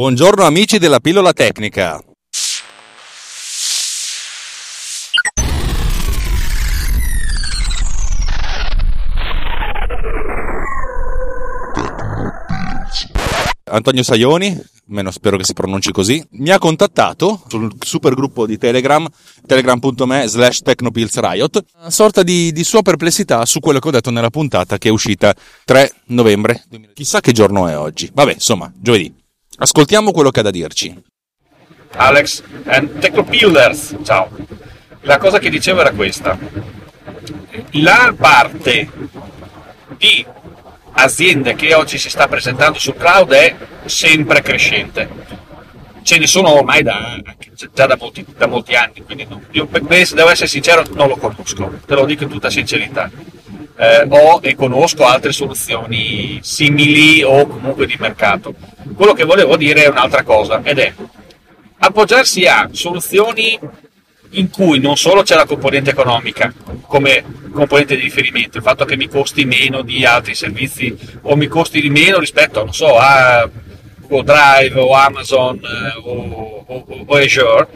Buongiorno amici della pillola tecnica. Antonio Saioni, meno spero che si pronunci così, mi ha contattato sul super gruppo di Telegram, telegram.me slash technopillsriot, una sorta di, di, sua perplessità su quello che ho detto nella puntata che è uscita 3 novembre. Chissà che giorno è oggi. Vabbè, insomma, giovedì. Ascoltiamo quello che ha da dirci. Alex and Technopillers, ciao. La cosa che dicevo era questa. La parte di aziende che oggi si sta presentando sul cloud è sempre crescente. Ce ne sono ormai da, già da molti, da molti anni, quindi no. io devo essere sincero, non lo conosco, te lo dico in tutta sincerità. Eh, ho e conosco altre soluzioni simili o comunque di mercato. Quello che volevo dire è un'altra cosa ed è appoggiarsi a soluzioni in cui non solo c'è la componente economica come componente di riferimento, il fatto che mi costi meno di altri servizi o mi costi di meno rispetto, so, a Google Drive o Amazon eh, o, o, o Azure,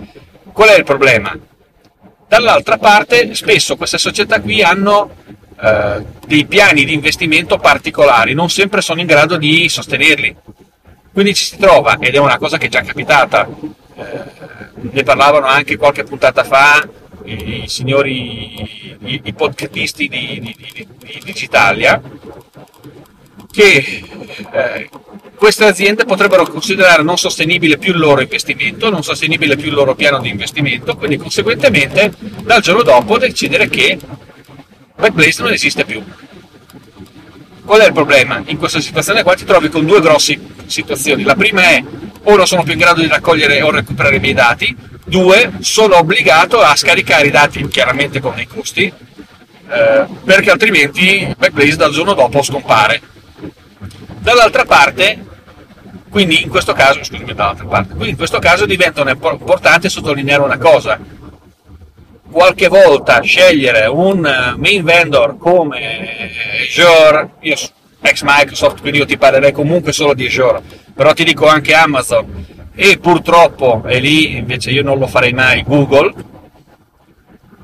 qual è il problema? Dall'altra parte, spesso queste società qui hanno eh, dei piani di investimento particolari, non sempre sono in grado di sostenerli. Quindi ci si trova, ed è una cosa che è già capitata, eh, ne parlavano anche qualche puntata fa i, i signori i, i podcastisti di, di, di, di Digitalia che eh, queste aziende potrebbero considerare non sostenibile più il loro investimento, non sostenibile più il loro piano di investimento, quindi conseguentemente dal giorno dopo decidere che Backblaze non esiste più. Qual è il problema? In questa situazione qua ti trovi con due grosse situazioni. La prima è o non sono più in grado di raccogliere o recuperare i miei dati, due, sono obbligato a scaricare i dati chiaramente con dei costi, eh, perché altrimenti Backblaze dal giorno dopo scompare. Dall'altra parte, quindi in questo caso, scusami, dall'altra parte, quindi in questo caso diventa importante sottolineare una cosa. Qualche volta scegliere un eh, main vendor come Azure, io ex Microsoft, quindi io ti parlerei comunque solo di Azure, però ti dico anche Amazon. E purtroppo, e lì invece io non lo farei mai, Google,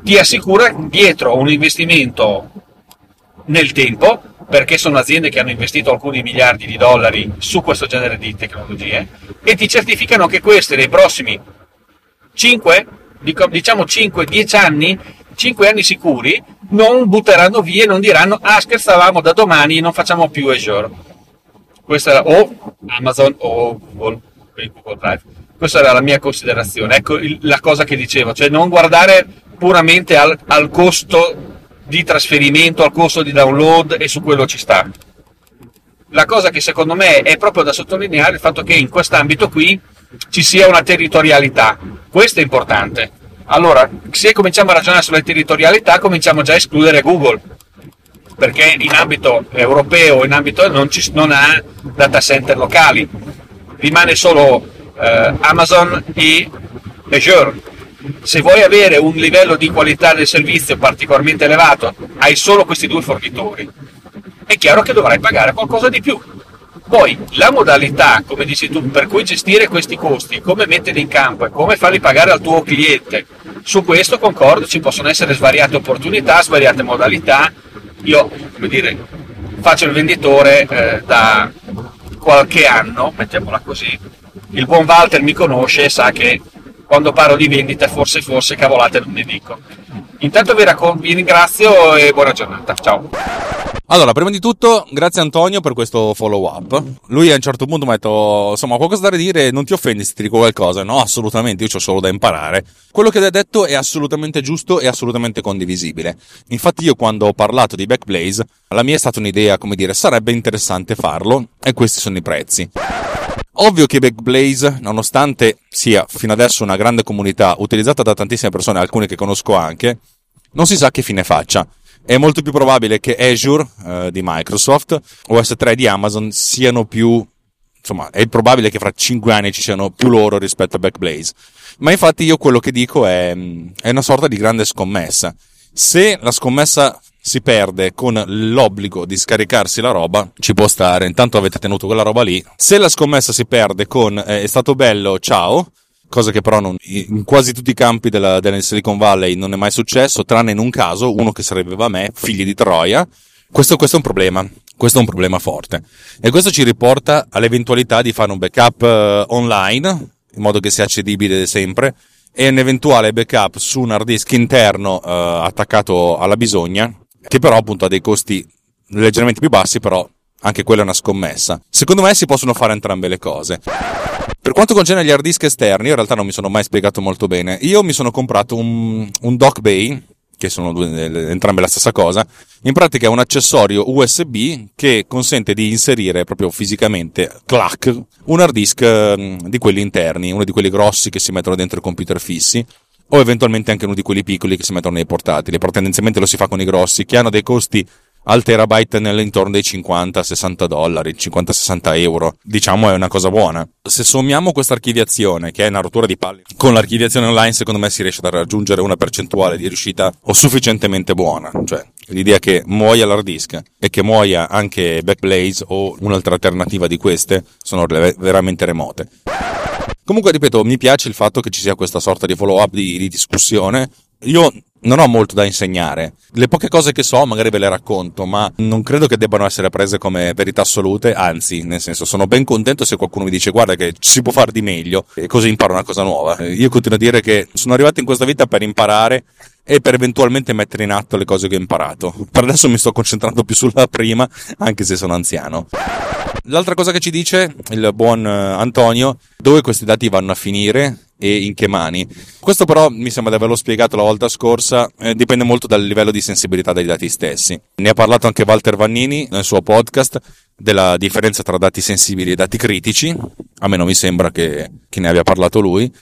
ti assicura dietro un investimento nel tempo, perché sono aziende che hanno investito alcuni miliardi di dollari su questo genere di tecnologie, e ti certificano che queste nei prossimi 5, diciamo 5-10 anni, 5 anni sicuri, non butteranno via e non diranno ah scherzavamo da domani non facciamo più Azure. Questa era o Amazon o Google, Google Drive. Questa era la mia considerazione. Ecco il, la cosa che dicevo, cioè non guardare puramente al, al costo di trasferimento, al costo di download e su quello ci sta. La cosa che secondo me è proprio da sottolineare è il fatto che in quest'ambito qui ci sia una territorialità. Questo è importante allora, se cominciamo a ragionare sulla territorialità, cominciamo già a escludere Google, perché in ambito europeo, in ambito non, ci, non ha data center locali, rimane solo eh, Amazon e Azure. Se vuoi avere un livello di qualità del servizio particolarmente elevato, hai solo questi due fornitori. È chiaro che dovrai pagare qualcosa di più. Poi la modalità, come dici tu, per cui gestire questi costi, come metterli in campo e come farli pagare al tuo cliente, su questo concordo, ci possono essere svariate opportunità, svariate modalità. Io, come dire, faccio il venditore eh, da qualche anno, mettiamola così. Il buon Walter mi conosce e sa che quando parlo di vendita forse forse cavolate non ne dico. Intanto vi, raccom- vi ringrazio e buona giornata. Ciao. Allora, prima di tutto, grazie Antonio per questo follow up. Lui a un certo punto mi ha detto, insomma, qualcosa da dire, non ti offendi se ti dico qualcosa? No, assolutamente, io ho solo da imparare. Quello che hai detto è assolutamente giusto e assolutamente condivisibile. Infatti io quando ho parlato di Backblaze, la mia è stata un'idea, come dire, sarebbe interessante farlo, e questi sono i prezzi. Ovvio che Backblaze, nonostante sia fino adesso una grande comunità utilizzata da tantissime persone, alcune che conosco anche, non si sa che fine faccia è molto più probabile che Azure eh, di Microsoft o S3 di Amazon siano più insomma è probabile che fra 5 anni ci siano più loro rispetto a Backblaze ma infatti io quello che dico è, è una sorta di grande scommessa se la scommessa si perde con l'obbligo di scaricarsi la roba, ci può stare. Intanto avete tenuto quella roba lì. Se la scommessa si perde con eh, è stato bello, ciao, cosa che però non, in quasi tutti i campi della, della Silicon Valley non è mai successo, tranne in un caso, uno che sarebbe a me, figli di Troia. Questo, questo, è un problema. Questo è un problema forte. E questo ci riporta all'eventualità di fare un backup eh, online, in modo che sia accedibile sempre, e un eventuale backup su un hard disk interno eh, attaccato alla bisogna, che però appunto ha dei costi leggermente più bassi, però anche quella è una scommessa. Secondo me si possono fare entrambe le cose. Per quanto concerne gli hard disk esterni, io in realtà non mi sono mai spiegato molto bene. Io mi sono comprato un, un dock bay, che sono due, entrambe la stessa cosa. In pratica è un accessorio USB che consente di inserire proprio fisicamente, clac, un hard disk mm, di quelli interni, uno di quelli grossi che si mettono dentro i computer fissi o eventualmente anche uno di quelli piccoli che si mettono nei portatili, però tendenzialmente lo si fa con i grossi, che hanno dei costi al terabyte nell'intorno dei 50-60 dollari, 50-60 euro. Diciamo è una cosa buona. Se sommiamo questa archiviazione, che è una rottura di palle, con l'archiviazione online, secondo me si riesce a raggiungere una percentuale di riuscita o sufficientemente buona. Cioè, l'idea che muoia l'hard disk e che muoia anche Backblaze o un'altra alternativa di queste sono veramente remote. Comunque, ripeto, mi piace il fatto che ci sia questa sorta di follow up di, di discussione. Io non ho molto da insegnare. Le poche cose che so magari ve le racconto, ma non credo che debbano essere prese come verità assolute, anzi, nel senso, sono ben contento se qualcuno mi dice guarda che si può fare di meglio e così imparo una cosa nuova. Io continuo a dire che sono arrivato in questa vita per imparare e per eventualmente mettere in atto le cose che ho imparato. Per adesso mi sto concentrando più sulla prima, anche se sono anziano. L'altra cosa che ci dice il buon eh, Antonio, dove questi dati vanno a finire e in che mani. Questo però mi sembra di averlo spiegato la volta scorsa, eh, dipende molto dal livello di sensibilità dei dati stessi. Ne ha parlato anche Walter Vannini nel suo podcast della differenza tra dati sensibili e dati critici, a me non mi sembra che, che ne abbia parlato lui.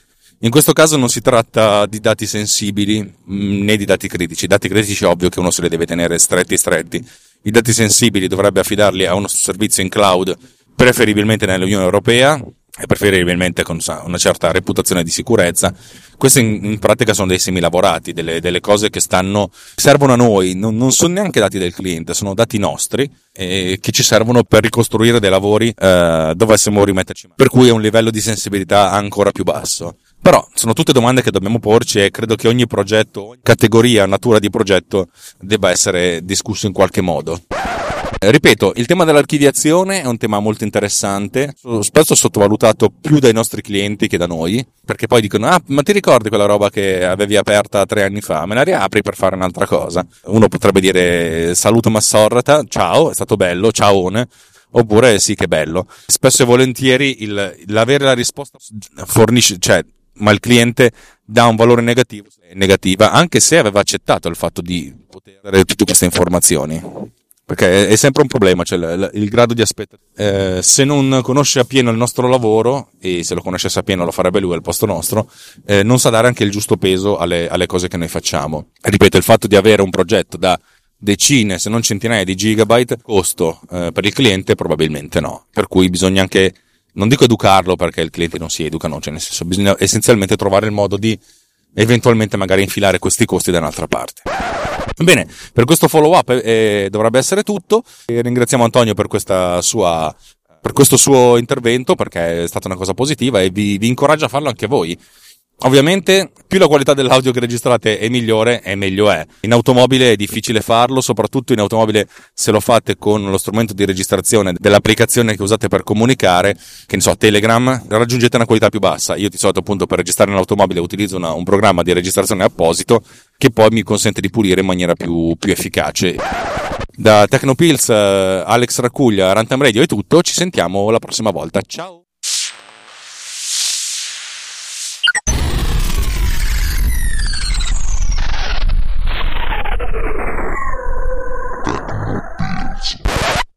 In questo caso non si tratta di dati sensibili mm, né di dati critici. I dati critici è ovvio che uno se li deve tenere stretti stretti. I dati sensibili dovrebbe affidarli a uno servizio in cloud, preferibilmente nell'Unione Europea, e preferibilmente con una certa reputazione di sicurezza. Questi in, in pratica sono dei semilavorati, delle, delle cose che stanno, servono a noi, non, non, sono neanche dati del cliente, sono dati nostri eh, che ci servono per ricostruire dei lavori eh, dovessimo rimetterci. Per cui è un livello di sensibilità ancora più basso. Però sono tutte domande che dobbiamo porci e credo che ogni progetto, categoria, natura di progetto debba essere discusso in qualche modo. Ripeto, il tema dell'archiviazione è un tema molto interessante, spesso sottovalutato più dai nostri clienti che da noi, perché poi dicono, ah, ma ti ricordi quella roba che avevi aperta tre anni fa? Me la riapri per fare un'altra cosa. Uno potrebbe dire, saluto Massorrata, ciao, è stato bello, ciaone oppure sì che bello. Spesso e volentieri il, l'avere la risposta fornisce, cioè, ma il cliente dà un valore negativo, negativa, anche se aveva accettato il fatto di poter avere tutte queste informazioni perché è, sempre un problema, cioè il, il grado di aspettativa. Eh, se non conosce appieno il nostro lavoro, e se lo conoscesse appieno lo farebbe lui al posto nostro, eh, non sa dare anche il giusto peso alle, alle cose che noi facciamo. Ripeto, il fatto di avere un progetto da decine, se non centinaia di gigabyte, costo eh, per il cliente probabilmente no. Per cui bisogna anche, non dico educarlo perché il cliente non si educa, no, cioè nel senso bisogna essenzialmente trovare il modo di eventualmente magari infilare questi costi da un'altra parte. Bene, per questo follow up eh, dovrebbe essere tutto. E ringraziamo Antonio per, sua, per questo suo intervento perché è stata una cosa positiva e vi, vi incoraggio a farlo anche voi. Ovviamente, più la qualità dell'audio che registrate è migliore, e meglio è. In automobile è difficile farlo, soprattutto in automobile se lo fate con lo strumento di registrazione dell'applicazione che usate per comunicare, che ne so, Telegram, raggiungete una qualità più bassa. Io di solito appunto per registrare in automobile utilizzo una, un programma di registrazione apposito che poi mi consente di pulire in maniera più, più efficace. Da Tecnopills, eh, Alex Racuglia, Rantam Radio è tutto, ci sentiamo la prossima volta. Ciao!